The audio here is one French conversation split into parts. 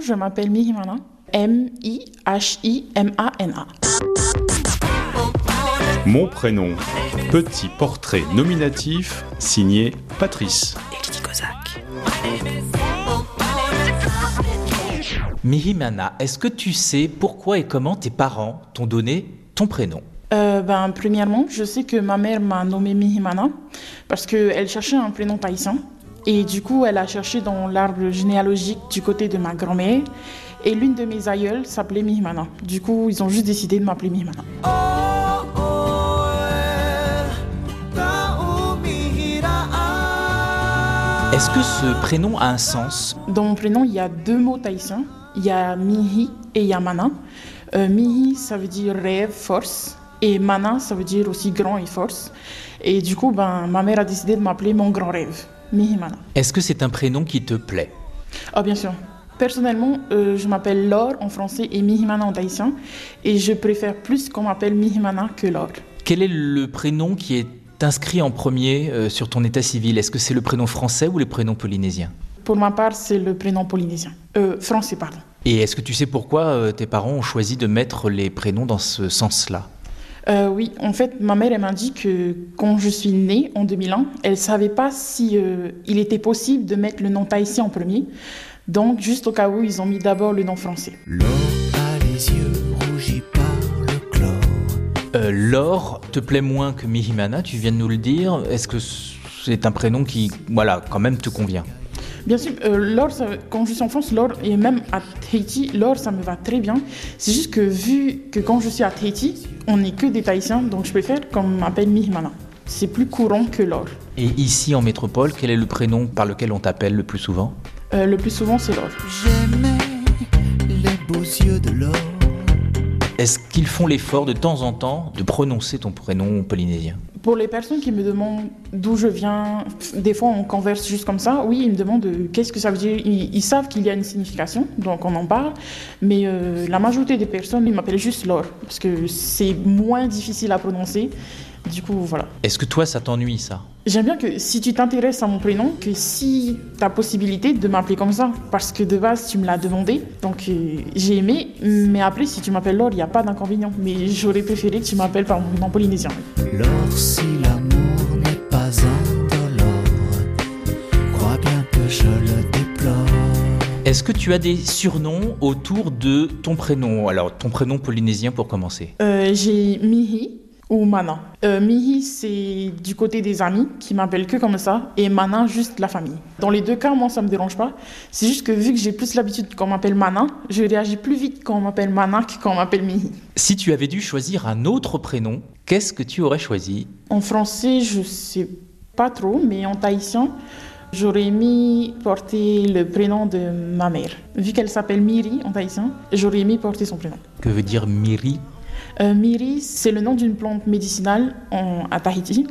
je m'appelle Mihimana. M-I-H-I-M-A-N-A. Mon prénom. Petit portrait nominatif signé Patrice. Mihimana, est-ce que tu sais pourquoi et comment tes parents t'ont donné ton prénom? Euh, ben, premièrement, je sais que ma mère m'a nommé Mihimana parce qu'elle cherchait un prénom tahitien. Et du coup, elle a cherché dans l'arbre généalogique du côté de ma grand-mère. Et l'une de mes aïeules s'appelait Mihimana. Du coup, ils ont juste décidé de m'appeler Mihimana. Est-ce que ce prénom a un sens? Dans mon prénom, il y a deux mots tahitiens. Il y a Mihi et il y a Mana. Euh, Mihi, ça veut dire rêve, force. Et Mana, ça veut dire aussi grand et force. Et du coup, ben, ma mère a décidé de m'appeler mon grand rêve, Mihi Mana. Est-ce que c'est un prénom qui te plaît? Ah, bien sûr. Personnellement, euh, je m'appelle Laure en français et Mihimana en tahitien. Et je préfère plus qu'on m'appelle Mihimana que Laure. Quel est le prénom qui est inscrit en premier euh, sur ton état civil? Est-ce que c'est le prénom français ou le prénom polynésien? Pour ma part, c'est le prénom polynésien. Euh, français, pardon. Et est-ce que tu sais pourquoi tes parents ont choisi de mettre les prénoms dans ce sens-là? Euh, oui, en fait, ma mère elle m'a dit que quand je suis née en 2001, elle savait pas si euh, il était possible de mettre le nom tahitien en premier. Donc, juste au cas où, ils ont mis d'abord le nom français. L'or a les yeux rougis par le chlore. Euh, Laure te plaît moins que Mihimana, tu viens de nous le dire. Est-ce que c'est un prénom qui, voilà, quand même te convient? Bien sûr, euh, ça- quand je suis en France, Laure, et même à Tahiti, Laure, ça me va très bien. C'est juste que vu que quand je suis à Tahiti, on n'est que des Tahitiens, donc je préfère qu'on m'appelle Mihimana. C'est plus courant que Laure. Et ici en métropole, quel est le prénom par lequel on t'appelle le plus souvent? Euh, le plus souvent, c'est Laure. J'aimais les beaux yeux de l'or. Est-ce qu'ils font l'effort de temps en temps de prononcer ton prénom polynésien? Pour les personnes qui me demandent d'où je viens, des fois on converse juste comme ça. Oui, ils me demandent euh, qu'est-ce que ça veut dire? Ils, ils savent qu'il y a une signification, donc on en parle. Mais euh, la majorité des personnes, ils m'appellent juste Laure, parce que c'est moins difficile à prononcer. Du coup, voilà. Est-ce que toi ça t'ennuie ça? J'aime bien que si tu t'intéresses à mon prénom, que si tu as possibilité de m'appeler comme ça, parce que de base tu me l'as demandé, donc euh, j'ai aimé, mais après si tu m'appelles Laure, il n'y a pas d'inconvénient. Mais j'aurais préféré que tu m'appelles par mon nom polynésien. L'or, si l'amour je le déplore. Est-ce que tu as des surnoms autour de ton prénom? Alors ton prénom polynésien pour commencer. Euh, j'ai Mihi ou Mana. Euh, Mihi, c'est du côté des amis qui m'appellent que comme ça, et Mana, juste la famille. Dans les deux cas, moi, ça me dérange pas. C'est juste que vu que j'ai plus l'habitude qu'on m'appelle Mana, je réagis plus vite quand on m'appelle Mana que quand on m'appelle Mihi. Si tu avais dû choisir un autre prénom, qu'est-ce que tu aurais choisi? En français, je sais pas trop, mais en tahitien, j'aurais aimé porter le prénom de ma mère. Vu qu'elle s'appelle Miri en tahitien, j'aurais aimé porter son prénom. Que veut dire Miri? Euh, Miri, c'est le nom d'une plante médicinale en, à Tahiti.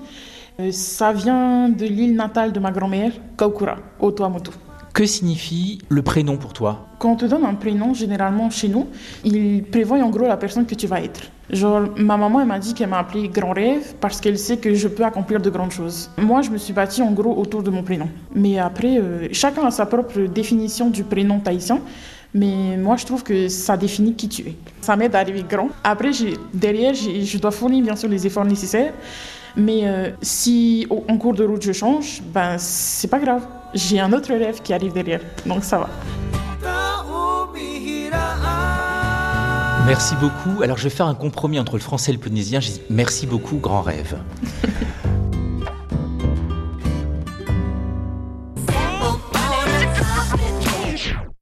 Euh, ça vient de l'île natale de ma grand-mère, Kaukura, au Tuamotu. Que signifie le prénom pour toi? Quand on te donne un prénom, généralement chez nous, il prévoit en gros la personne que tu vas être. Genre, ma maman, elle m'a dit qu'elle m'a appelé Grand Rêve parce qu'elle sait que je peux accomplir de grandes choses. Moi, je me suis bâtie en gros autour de mon prénom. Mais après, euh, chacun a sa propre définition du prénom tahitien. Mais moi, je trouve que ça définit qui tu es. Ça m'aide à arriver grand. Après, derrière, je dois fournir bien sûr les efforts nécessaires. Mais euh, si au- en cours de route je change, ben c'est pas grave. J'ai un autre rêve qui arrive derrière. Donc ça va. Merci beaucoup. Alors je vais faire un compromis entre le français et le polynésien. Je dis merci beaucoup, grand rêve.